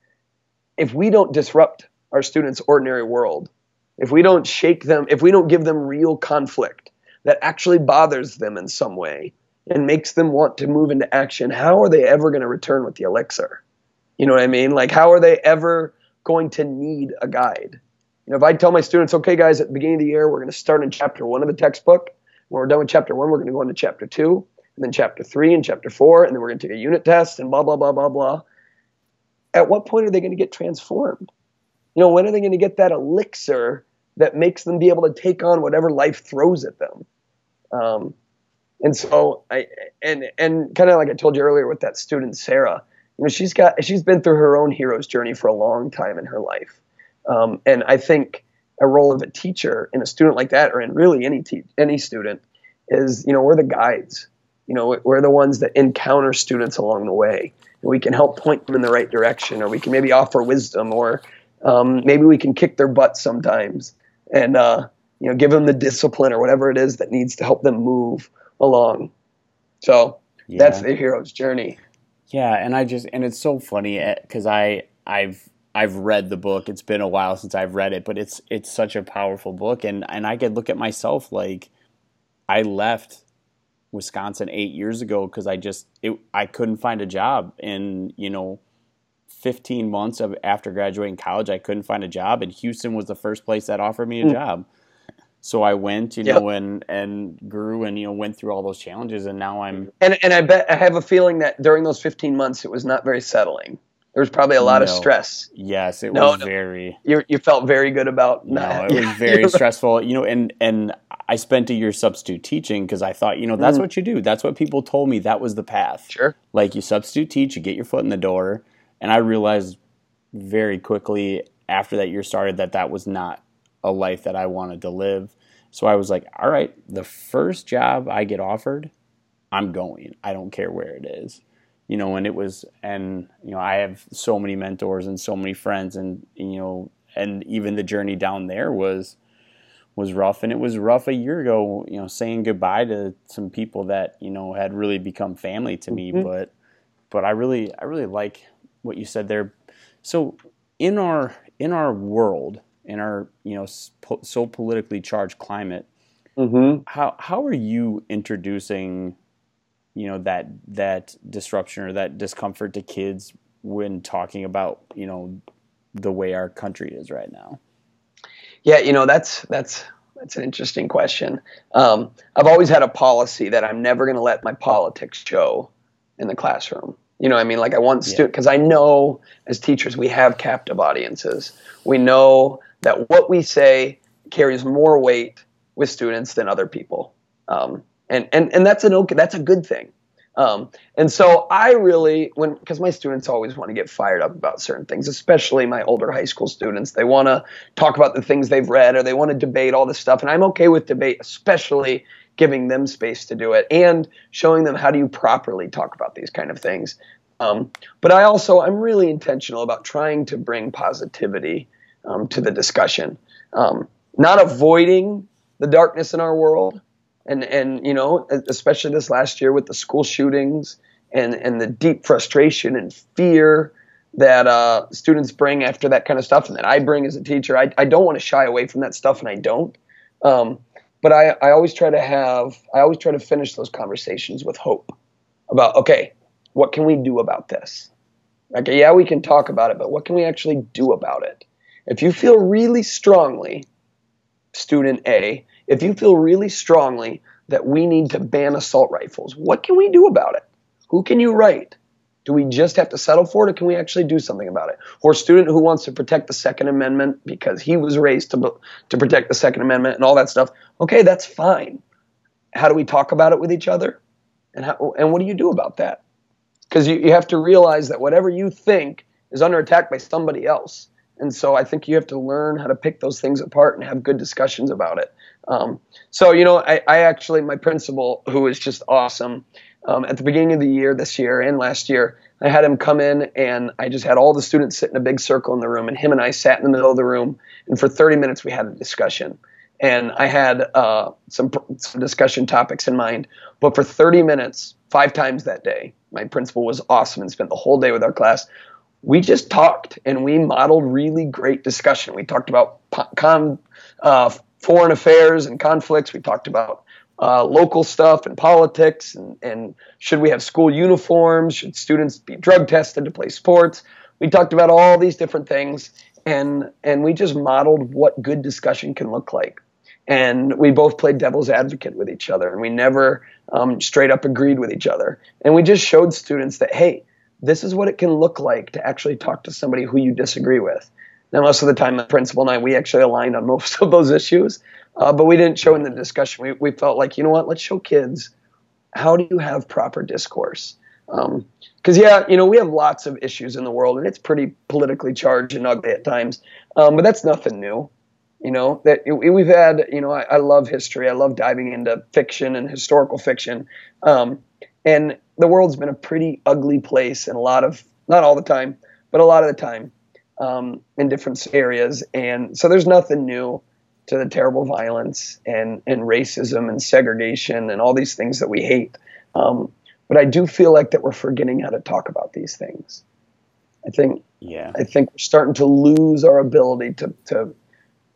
if we don't disrupt our students' ordinary world, if we don't shake them, if we don't give them real conflict that actually bothers them in some way and makes them want to move into action, how are they ever going to return with the elixir? You know what I mean? Like, how are they ever going to need a guide? You know, if I tell my students, okay, guys, at the beginning of the year, we're going to start in chapter one of the textbook. When we're done with chapter one, we're going to go into chapter two and then chapter three and chapter four, and then we're going to take a unit test and blah, blah, blah, blah, blah. At what point are they going to get transformed? You know, when are they going to get that elixir that makes them be able to take on whatever life throws at them? Um, and so I and and kind of like I told you earlier with that student Sarah, you know, she's got she's been through her own hero's journey for a long time in her life, um, and I think a role of a teacher in a student like that, or in really any te- any student, is you know we're the guides. You know we're the ones that encounter students along the way. And we can help point them in the right direction or we can maybe offer wisdom or um, maybe we can kick their butt sometimes and uh, you know give them the discipline or whatever it is that needs to help them move along so yeah. that's the hero's journey yeah and i just and it's so funny because eh, i i've I've read the book. It's been a while since I've read it, but it's it's such a powerful book and and I could look at myself like I left Wisconsin eight years ago because I just it, I couldn't find a job in you know 15 months of after graduating college I couldn't find a job and Houston was the first place that offered me a mm. job so I went you yep. know and and grew and you know went through all those challenges and now I'm and and I bet I have a feeling that during those 15 months it was not very settling there was probably a lot no. of stress. Yes, it no, was no. very. You you felt very good about. Not, no, it was very stressful. You know, and and I spent a year substitute teaching because I thought, you know, that's mm. what you do. That's what people told me. That was the path. Sure. Like you substitute teach, you get your foot in the door, and I realized very quickly after that year started that that was not a life that I wanted to live. So I was like, all right, the first job I get offered, I'm going. I don't care where it is you know, and it was, and you know, I have so many mentors and so many friends, and you know, and even the journey down there was was rough, and it was rough a year ago. You know, saying goodbye to some people that you know had really become family to me, mm-hmm. but but I really I really like what you said there. So in our in our world, in our you know so politically charged climate, mm-hmm. how how are you introducing you know that that disruption or that discomfort to kids when talking about you know the way our country is right now? Yeah, you know that's that's that's an interesting question. Um, I've always had a policy that I'm never going to let my politics show in the classroom. You know, what I mean, like I want students because I know as teachers we have captive audiences. We know that what we say carries more weight with students than other people, um, and and and that's an okay, that's a good thing. Um, and so I really, when because my students always want to get fired up about certain things, especially my older high school students. They want to talk about the things they've read, or they want to debate all this stuff, and I'm okay with debate, especially giving them space to do it and showing them how do you properly talk about these kind of things. Um, but I also I'm really intentional about trying to bring positivity um, to the discussion, um, not avoiding the darkness in our world, and and you know especially this last year with the school shootings and and the deep frustration and fear that uh, students bring after that kind of stuff and that I bring as a teacher. I, I don't want to shy away from that stuff, and I don't. Um, but I, I always try to have I always try to finish those conversations with hope about okay, what can we do about this? Okay, yeah, we can talk about it, but what can we actually do about it? If you feel really strongly, student A, if you feel really strongly that we need to ban assault rifles, what can we do about it? Who can you write? Do we just have to settle for it, or can we actually do something about it? Or a student who wants to protect the Second Amendment because he was raised to to protect the Second Amendment and all that stuff. Okay, that's fine. How do we talk about it with each other? And how, and what do you do about that? Because you, you have to realize that whatever you think is under attack by somebody else. And so I think you have to learn how to pick those things apart and have good discussions about it. Um, so, you know, I, I, actually, my principal, who is just awesome, um, at the beginning of the year, this year and last year, I had him come in and I just had all the students sit in a big circle in the room, and him and I sat in the middle of the room, and for 30 minutes we had a discussion. And I had uh, some, some discussion topics in mind, but for 30 minutes, five times that day, my principal was awesome and spent the whole day with our class. We just talked and we modeled really great discussion. We talked about con, uh, foreign affairs and conflicts. We talked about uh, local stuff and politics and, and should we have school uniforms? Should students be drug tested to play sports? We talked about all these different things and and we just modeled what good discussion can look like. And we both played devil's advocate with each other and we never um, straight up agreed with each other. And we just showed students that, hey, this is what it can look like to actually talk to somebody who you disagree with. Now, most of the time, the principal and I, we actually aligned on most of those issues, uh, but we didn't show in the discussion. We, we felt like, you know what, let's show kids how do you have proper discourse. Because, um, yeah, you know, we have lots of issues in the world, and it's pretty politically charged and ugly at times, um, but that's nothing new. You know, that we've had, you know, I, I, love history. I love diving into fiction and historical fiction. Um, and the world's been a pretty ugly place and a lot of, not all the time, but a lot of the time um, in different areas. And so there's nothing new to the terrible violence and, and racism and segregation and all these things that we hate. Um, but I do feel like that we're forgetting how to talk about these things. I think, yeah, I think we're starting to lose our ability to, to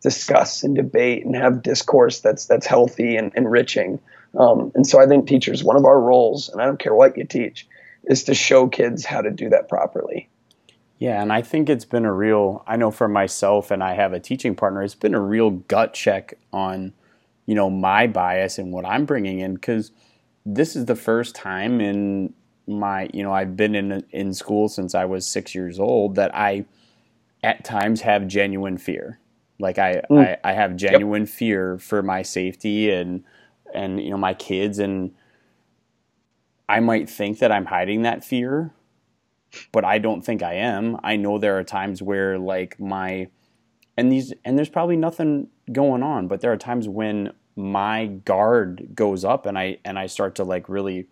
discuss and debate and have discourse that's that's healthy and enriching. Um, and so I think teachers, one of our roles, and I don't care what you teach, is to show kids how to do that properly. Yeah, and I think it's been a real. I know for myself, and I have a teaching partner. It's been a real gut check on, you know, my bias and what I'm bringing in because this is the first time in my, you know, I've been in in school since I was six years old that I, at times, have genuine fear. Like I, mm. I, I, have genuine yep. fear for my safety and and you know my kids and I might think that I'm hiding that fear but I don't think I am. I know there are times where like my and these and there's probably nothing going on, but there are times when my guard goes up and I and I start to like really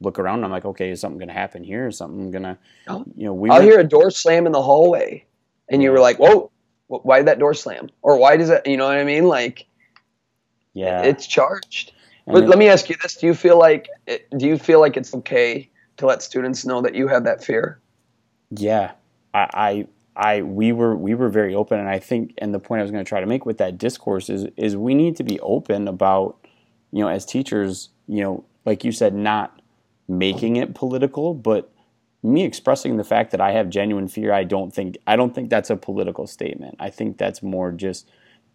look around. I'm like, okay, is something gonna happen here? Is something gonna, oh. you know, we. I'll hear a door slam in the hallway, and you were like, whoa, why did that door slam? Or why does that? You know what I mean? Like, yeah, it's charged. but let me ask you this: Do you feel like do you feel like it's okay to let students know that you have that fear? Yeah, I, I, I, we were we were very open, and I think, and the point I was going to try to make with that discourse is is we need to be open about, you know, as teachers, you know, like you said, not making it political, but me expressing the fact that I have genuine fear. I don't think I don't think that's a political statement. I think that's more just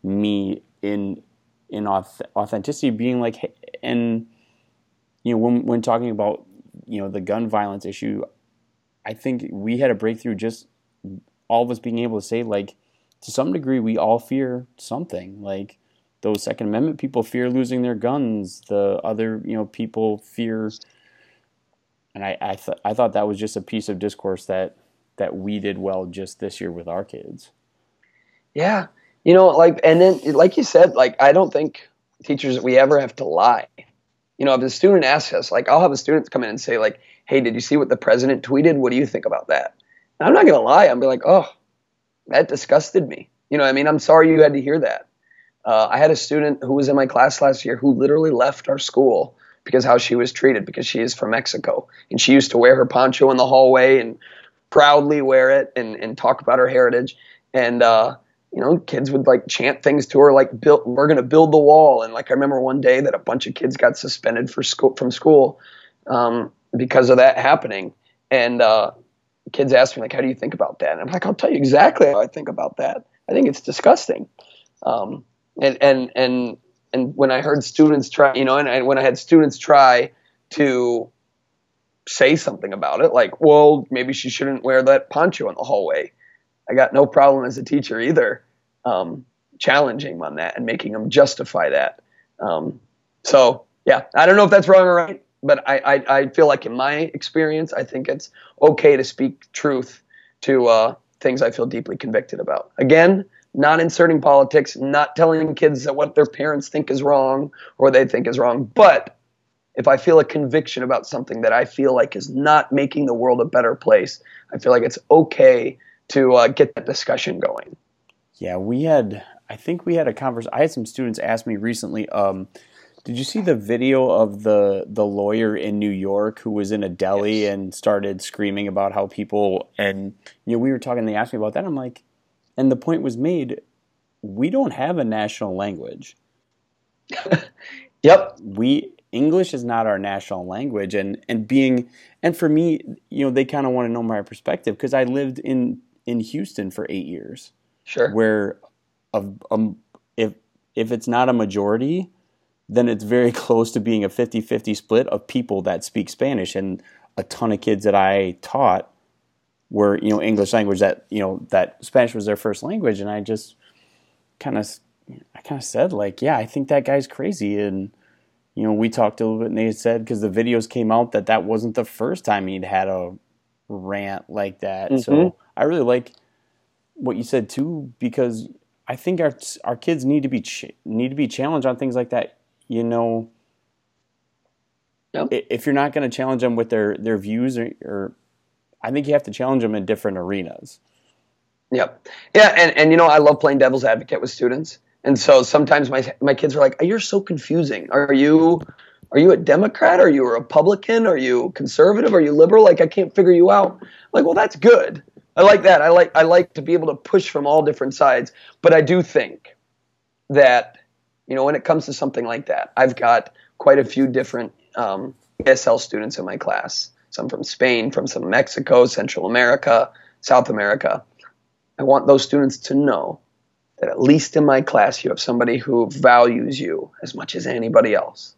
me in in authenticity being like and you know when when talking about you know the gun violence issue I think we had a breakthrough just all of us being able to say like to some degree we all fear something. Like those second amendment people fear losing their guns. The other you know people fear and i i, th- I thought that was just a piece of discourse that that we did well just this year with our kids. Yeah. You know like and then like you said like i don't think teachers we ever have to lie you know if a student asks us like i'll have a student come in and say like hey did you see what the president tweeted? What do you think about that? And i'm not going to lie i'm be like oh that disgusted me. You know i mean? I'm sorry you had to hear that. Uh, I had a student who was in my class last year who literally left our school because how she was treated because she is from Mexico and she used to wear her poncho in the hallway and proudly wear it and, and talk about her heritage. And uh, you know kids would like chant things to her like build we're to build the wall. And like I remember one day that a bunch of kids got suspended for school from school um, because of that happening. And uh, kids asked me like how do you think about that? And I'm like I'll tell you exactly how I think about that. I think it's disgusting. Um, and and and and when I heard students try, you know, and I, when I had students try to say something about it, like, well, maybe she shouldn't wear that poncho in the hallway. I got no problem as a teacher either, um, challenging them on that and making them justify that. Um, so yeah, I don't know if that's wrong or right, but I, I, I feel like in my experience, I think it's okay to speak truth to uh, things I feel deeply convicted about. Again, not inserting politics, not telling kids that what their parents think is wrong or they think is wrong. But if I feel a conviction about something that I feel like is not making the world a better place, I feel like it's okay to uh, get that discussion going. Yeah, we had, I think we had a conversation. I had some students ask me recently, um, did you see the video of the the lawyer in New York who was in a deli yes. and started screaming about how people and you know we were talking they asked me about that I'm like and the point was made we don't have a national language. yep. We English is not our national language and and being and for me, you know, they kind of want to know my perspective because I lived in in Houston for 8 years. Sure. Where of um, if if it's not a majority, then it's very close to being a 50-50 split of people that speak Spanish and a ton of kids that I taught were you know English language that you know that Spanish was their first language, and I just kind of I kind of said like, yeah, I think that guy's crazy, and you know we talked a little bit, and they said because the videos came out that that wasn't the first time he'd had a rant like that. Mm-hmm. So I really like what you said too because I think our our kids need to be ch- need to be challenged on things like that. You know. Yep. If you're not going to challenge them with their, their views or, or I think you have to challenge them in different arenas. Yep. Yeah, and, and you know, I love playing devil's advocate with students. And so sometimes my my kids are like, "You're so confusing. Are you are you a Democrat? Are you a Republican? Are you conservative? Are you liberal? Like I can't figure you out." I'm like, "Well, that's good. I like that. I like I like to be able to push from all different sides. But I do think that you know when it comes to something like that, I've got quite a few different um, ESL students in my class some from Spain, from some Mexico, Central America, South America. I want those students to know that at least in my class you have somebody who values you as much as anybody else.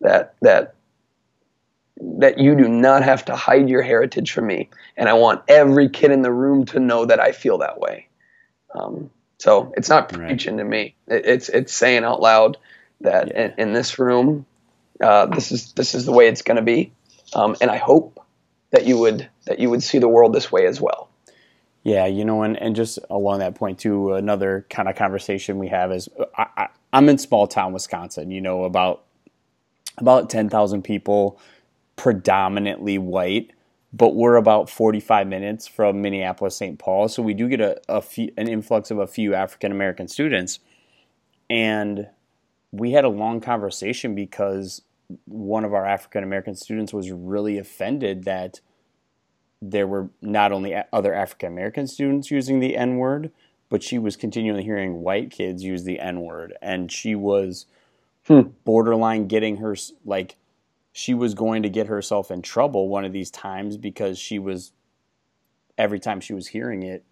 That that that you do not have to hide your heritage from me, and I want every kid in the room to know that I feel that way. Um, so it's not preaching right. to me; it, it's it's saying out loud that yeah. in, in, this room, uh, this is this is the way it's going to be, um, and I hope that you would that you would see the world this way as well. Yeah, you know, and, and just along that point too, another kind of conversation we have is I, am in small town Wisconsin. You know, about about ten thousand people, predominantly white, but we're about forty five minutes from Minneapolis, St. Paul, so we do get a, a few, an influx of a few African American students, and we had a long conversation because one of our African American students was really offended that there were not only other African American students using the N word, but she was continually hearing white kids use the N word, and she was hmm. borderline getting her like she was going to get herself in trouble one of these times because she was every time she was hearing it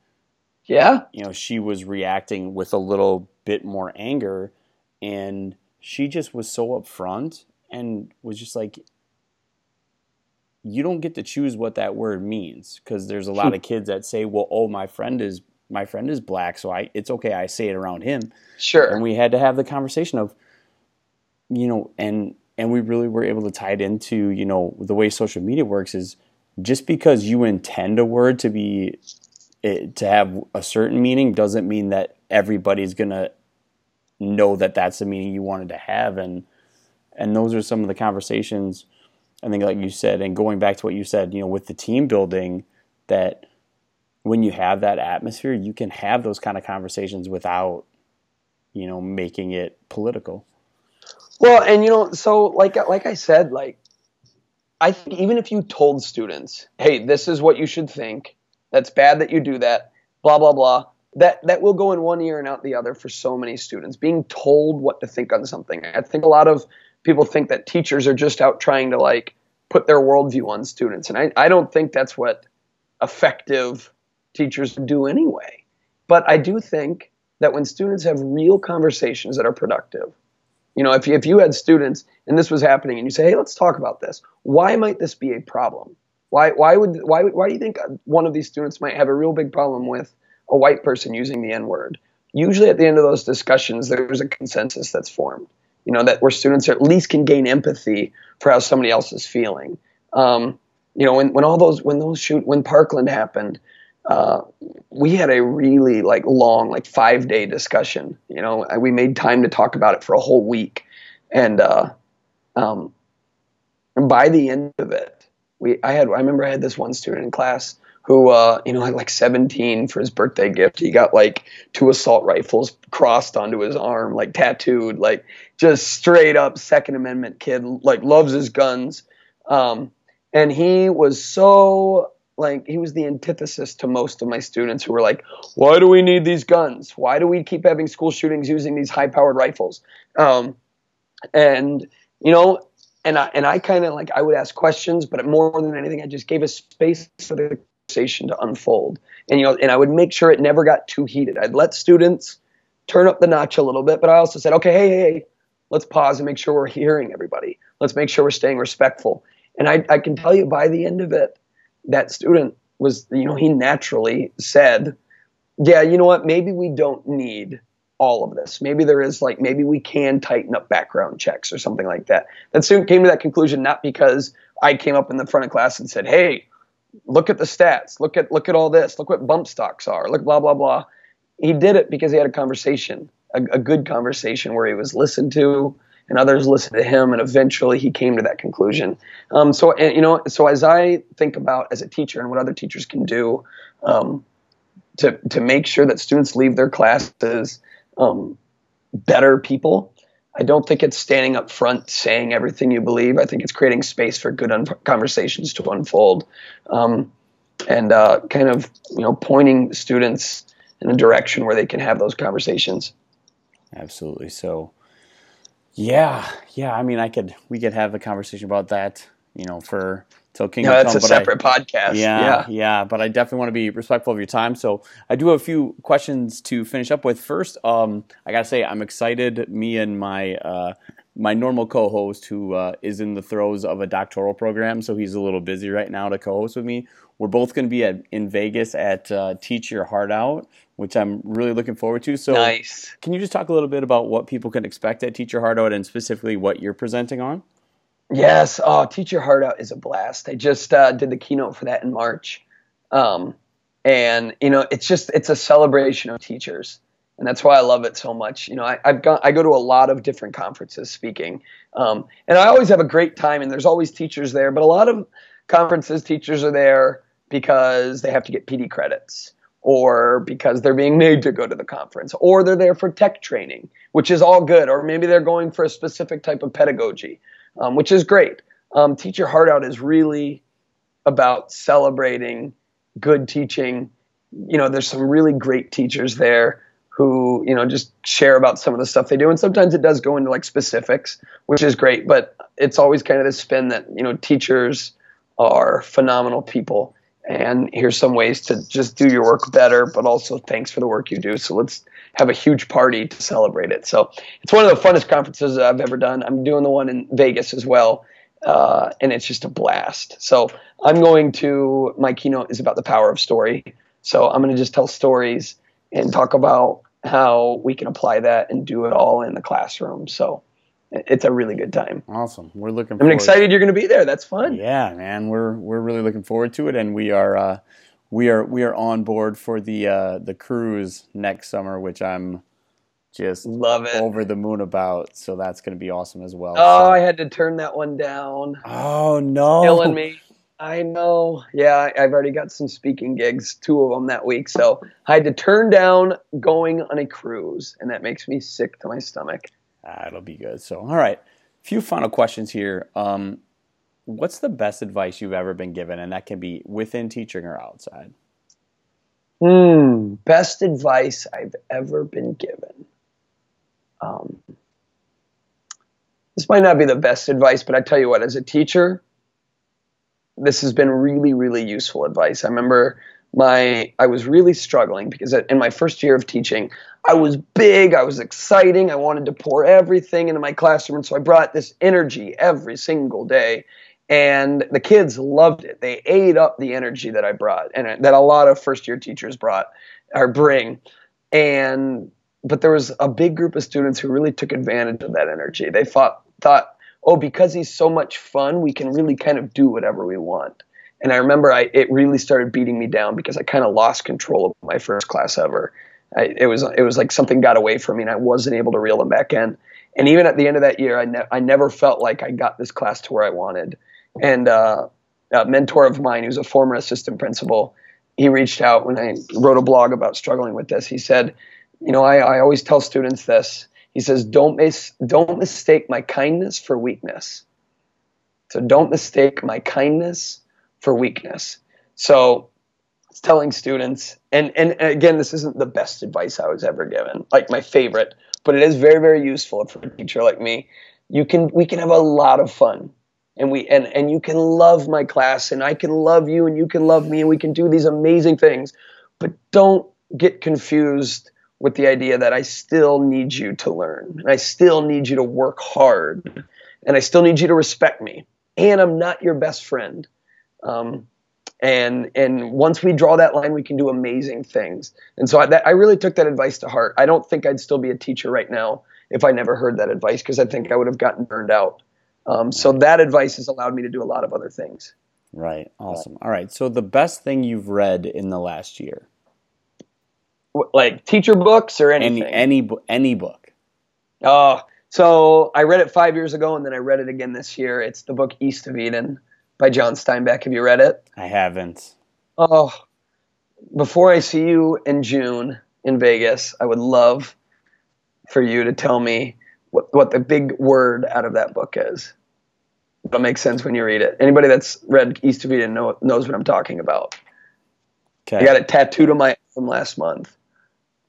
yeah you know she was reacting with a little bit more anger and she just was so upfront and was just like, you don't get to choose what that word means because there's a lot of kids that say, "Well, oh, my friend is my friend is black, so I it's okay I say it around him." Sure. And we had to have the conversation of, you know, and and we really were able to tie it into you know the way social media works is just because you intend a word to be it, to have a certain meaning doesn't mean that everybody's gonna know that that's the meaning you wanted to have. And and those are some of the conversations I think like you said and going back to what you said you know with the team building that when you have that atmosphere you can have those kind of conversations without you know making it political well and you know so like like I said like I think even if you told students hey this is what you should think that's bad that you do that blah blah blah that that will go in one ear and out the other for so many students. Being told what to think on something. I think a lot of people think that teachers are just out trying to like put their worldview on students, and I, I don't think that's what effective teachers do anyway. But I do think that when students have real conversations that are productive, you know, if you, if you had students and this was happening and you say, hey, let's talk about this. Why might this be a problem? Why why would why why do you think one of these students might have a real big problem with a white person using the N word. Usually, at the end of those discussions, there's a consensus that's formed. You know that where students at least can gain empathy for how somebody else is feeling. Um, you know, when, when all those when those shoot when Parkland happened, uh, we had a really like long like five day discussion. You know, we made time to talk about it for a whole week, and uh, um, by the end of it, we I had I remember I had this one student in class who uh, you know had like 17 for his birthday gift. He got like two assault rifles crossed onto his arm, like tattooed, like just straight up Second Amendment kid, like loves his guns. Um, and he was so like he was the antithesis to most of my students who were like, "Why do we need these guns? Why do we keep having school shootings using these high-powered rifles?" Um, and you know, and I and I kind of like I would ask questions, but more than anything, I just gave a space for the conversation to unfold. And you know, and I would make sure it never got too heated. I'd let students turn up the notch a little bit, but I also said, okay, hey, hey, hey let's pause and make sure we're hearing everybody. Let's make sure we're staying respectful. And I, I can tell you by the end of it, that student was, you know, he naturally said, yeah, you know what, maybe we don't need all of this. Maybe there is like, maybe we can tighten up background checks or something like that. That student came to that conclusion not because I came up in the front of class and said, hey, look at the stats. Look at look at all this. Look what bump stocks are. Look blah blah blah. He did it because he had a conversation, a, a good conversation where he was listened to, and others listened to him, and eventually he came to that conclusion. Um, so and, you know, so as I think about as a teacher and what other teachers can do um, to to make sure that students leave their classes um, better people I don't think it's standing up front saying everything you believe. I think it's creating space for good un- conversations to unfold, um, and uh, kind of you know pointing students in a direction where they can have those conversations. Absolutely. So, yeah, yeah. I mean, I could we could have a conversation about that. You know, for till Kingdom yeah, that's Come, a separate I, podcast. Yeah, yeah, yeah, But I definitely want to be respectful of your time. So I do have a few questions to finish up with. First, um, I gotta say I'm excited. Me and my uh, my normal co-host, who uh, is in the throes of a doctoral program, so he's a little busy right now to co-host with me. We're both going to be at, in Vegas at uh, Teach Your Heart Out, which I'm really looking forward to. So, nice. Can you just talk a little bit about what people can expect at Teach Your Heart Out, and specifically what you're presenting on? Yes. Oh, Teach Your Heart Out is a blast. I just uh, did the keynote for that in March. Um, and, you know, it's just, it's a celebration of teachers. And that's why I love it so much. You know, I, have gone, I go to a lot of different conferences speaking. Um, and I always have a great time and there's always teachers there, but a lot of conferences, teachers are there because they have to get PD credits or because they're being made to go to the conference, or they're there for tech training, which is all good, or maybe they're going for a specific type of pedagogy um, which is great. Um, Teach Your Heart Out is really about celebrating good teaching. You know, there's some really great teachers there who, you know, just share about some of the stuff they do. And sometimes it does go into like specifics, which is great, but it's always kind of the spin that, you know, teachers are phenomenal people. And here's some ways to just do your work better, but also thanks for the work you do. So let's have a huge party to celebrate it. So it's one of the funnest conferences I've ever done. I'm doing the one in Vegas as well. uh, and it's just a blast. So I'm going to my keynote is about the power of story. So I'm going to just tell stories and talk about how we can apply that and do it all in the classroom. So it's a really good time. Awesome. We're looking. I'm excited you're going to be there. That's fun. Yeah, man. We're we're really looking forward to it, and we are uh, we are we are on board for the uh, the cruise next summer, which I'm just love it over the moon about. So that's going to be awesome as well. Oh, so. I had to turn that one down. Oh no, killing me. I know. Yeah, I've already got some speaking gigs, two of them that week. So I had to turn down going on a cruise, and that makes me sick to my stomach. Ah, it'll be good. So, all right, a few final questions here. Um, what's the best advice you've ever been given, and that can be within teaching or outside? Hmm, best advice I've ever been given. Um, this might not be the best advice, but I tell you what, as a teacher, this has been really, really useful advice. I remember my I was really struggling because in my first year of teaching, I was big, I was exciting, I wanted to pour everything into my classroom, and so I brought this energy every single day. And the kids loved it. They ate up the energy that I brought and that a lot of first year teachers brought or bring. And but there was a big group of students who really took advantage of that energy. They thought thought, oh, because he's so much fun, we can really kind of do whatever we want. And I remember I it really started beating me down because I kind of lost control of my first class ever. I, it was it was like something got away from me and I wasn't able to reel them back in. And even at the end of that year, I, ne- I never felt like I got this class to where I wanted. And uh, a mentor of mine, who's a former assistant principal, he reached out when I wrote a blog about struggling with this. He said, you know, I, I always tell students this. He says, don't mis- don't mistake my kindness for weakness. So don't mistake my kindness for weakness. So it's telling students, and, and again, this isn't the best advice I was ever given, like my favorite, but it is very, very useful for a teacher like me. You can we can have a lot of fun and we and and you can love my class and I can love you and you can love me and we can do these amazing things. But don't get confused with the idea that I still need you to learn and I still need you to work hard and I still need you to respect me. And I'm not your best friend. Um, and and once we draw that line, we can do amazing things. And so I, that, I really took that advice to heart. I don't think I'd still be a teacher right now if I never heard that advice because I think I would have gotten burned out. Um, so that advice has allowed me to do a lot of other things. Right. Awesome. All right. So the best thing you've read in the last year, like teacher books or anything, any any any book. Oh, so I read it five years ago, and then I read it again this year. It's the book East of Eden by John Steinbeck. Have you read it? I haven't. Oh, before I see you in June in Vegas, I would love for you to tell me what, what the big word out of that book is. That makes sense when you read it. Anybody that's read East of Eden know, knows what I'm talking about. Okay. I got it tattooed on my arm last month.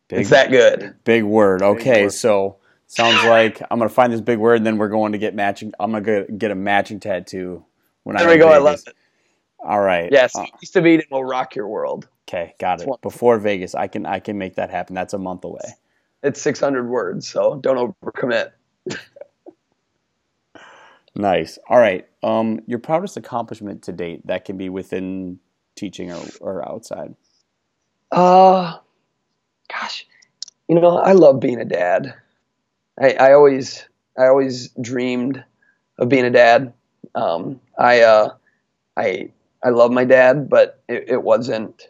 Big, it's that good. Big word. Okay, big word. so sounds like I'm gonna find this big word, and then we're going to get matching. I'm gonna get a matching tattoo when there we go. I love it. All right. Yes, uh, East of Eden will rock your world. Okay, got it. Before Vegas, I can I can make that happen. That's a month away. It's 600 words, so don't overcommit. nice. All right. Um, your proudest accomplishment to date that can be within teaching or, or outside. Uh, gosh, you know, I love being a dad. I, I always I always dreamed of being a dad. Um, I uh, I I love my dad, but it, it wasn't.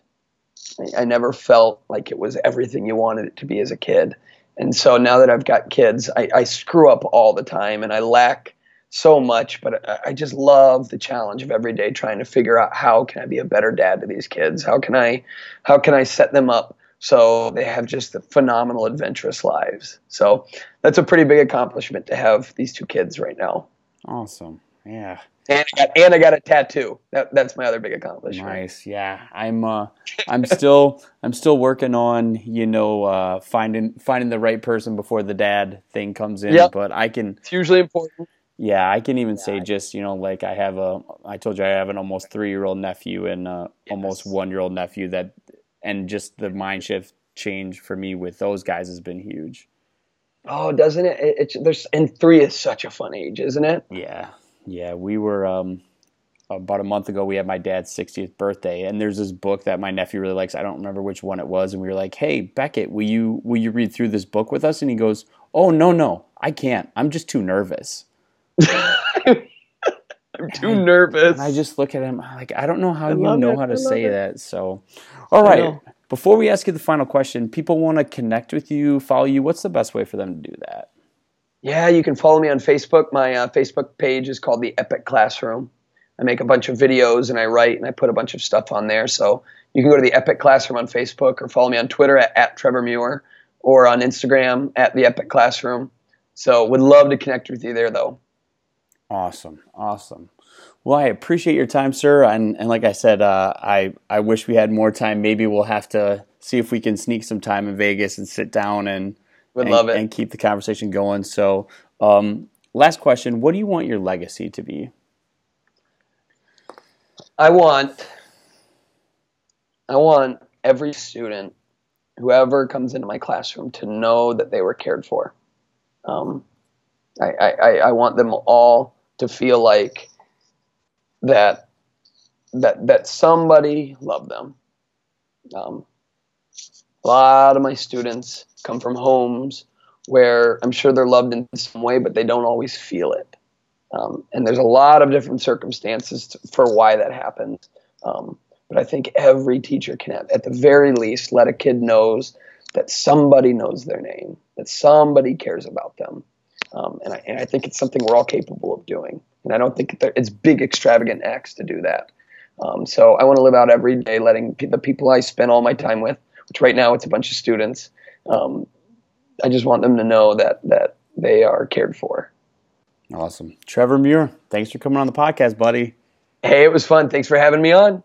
I, never felt like it was everything you wanted it to be as a kid. And so now that I've got kids, I, I screw up all the time, and I lack so much. But I, I just love the challenge of every day trying to figure out how can I be a better dad to these kids? How can I how can I set them up so they have just the phenomenal adventurous lives? So that's a pretty big accomplishment to have these two kids right now. Awesome. Yeah. And I got, and I got a tattoo. That, that's my other big accomplishment. Nice. Yeah. I'm uh, I'm still I'm still working on you know uh, finding finding the right person before the dad thing comes in. Yep. But I can. It's usually important. Yeah, I can even yeah. say just you know like I have a I told you I have an almost three year old nephew and uh, yes. almost one year old nephew that and just the mind shift change for me with those guys has been huge. Oh, doesn't it? It's there's and three is such a fun age, isn't it? Yeah, Yeah, we were um, about a month ago. We had my dad's 60th birthday, and there's this book that my nephew really likes. I don't remember which one it was, and we were like, "Hey, Beckett, will you will you read through this book with us?" And he goes, "Oh no, no, I can't. I'm just too nervous." I'm too and nervous. And I just look at him like, I don't know how I you know it. how to say it. that. So, all right. Before we ask you the final question, people want to connect with you, follow you. What's the best way for them to do that? Yeah, you can follow me on Facebook. My uh, Facebook page is called the Epic Classroom. I make a bunch of videos and I write and I put a bunch of stuff on there. So you can go to the Epic Classroom on Facebook or follow me on Twitter at, at Trevor Muir or on Instagram at the Epic Classroom. So would love to connect with you there though. Awesome, awesome. Well, I appreciate your time, sir. And, and like I said, uh, I I wish we had more time. Maybe we'll have to see if we can sneak some time in Vegas and sit down and Would and, love it. and keep the conversation going. So, um, last question: What do you want your legacy to be? I want I want every student, whoever comes into my classroom, to know that they were cared for. Um, I, I, I- I want them all to feel like that that that somebody loved them. Um, a lot of my students come from homes where I'm sure they're loved in some way, but they don't always feel it. Um, and there's a lot of different circumstances to, for why that happens. Um, but I think every teacher can, at, at the very least, let a kid knows that somebody knows their name, that somebody cares about them. Um, and, I, and I think it's something we're all capable of doing. And I don't think it's big, extravagant acts to do that. Um, so I want to live out every day letting the people I spend all my time with, which right now it's a bunch of students, um, I just want them to know that that they are cared for. Awesome, Trevor Muir. Thanks for coming on the podcast, buddy. Hey, it was fun. Thanks for having me on.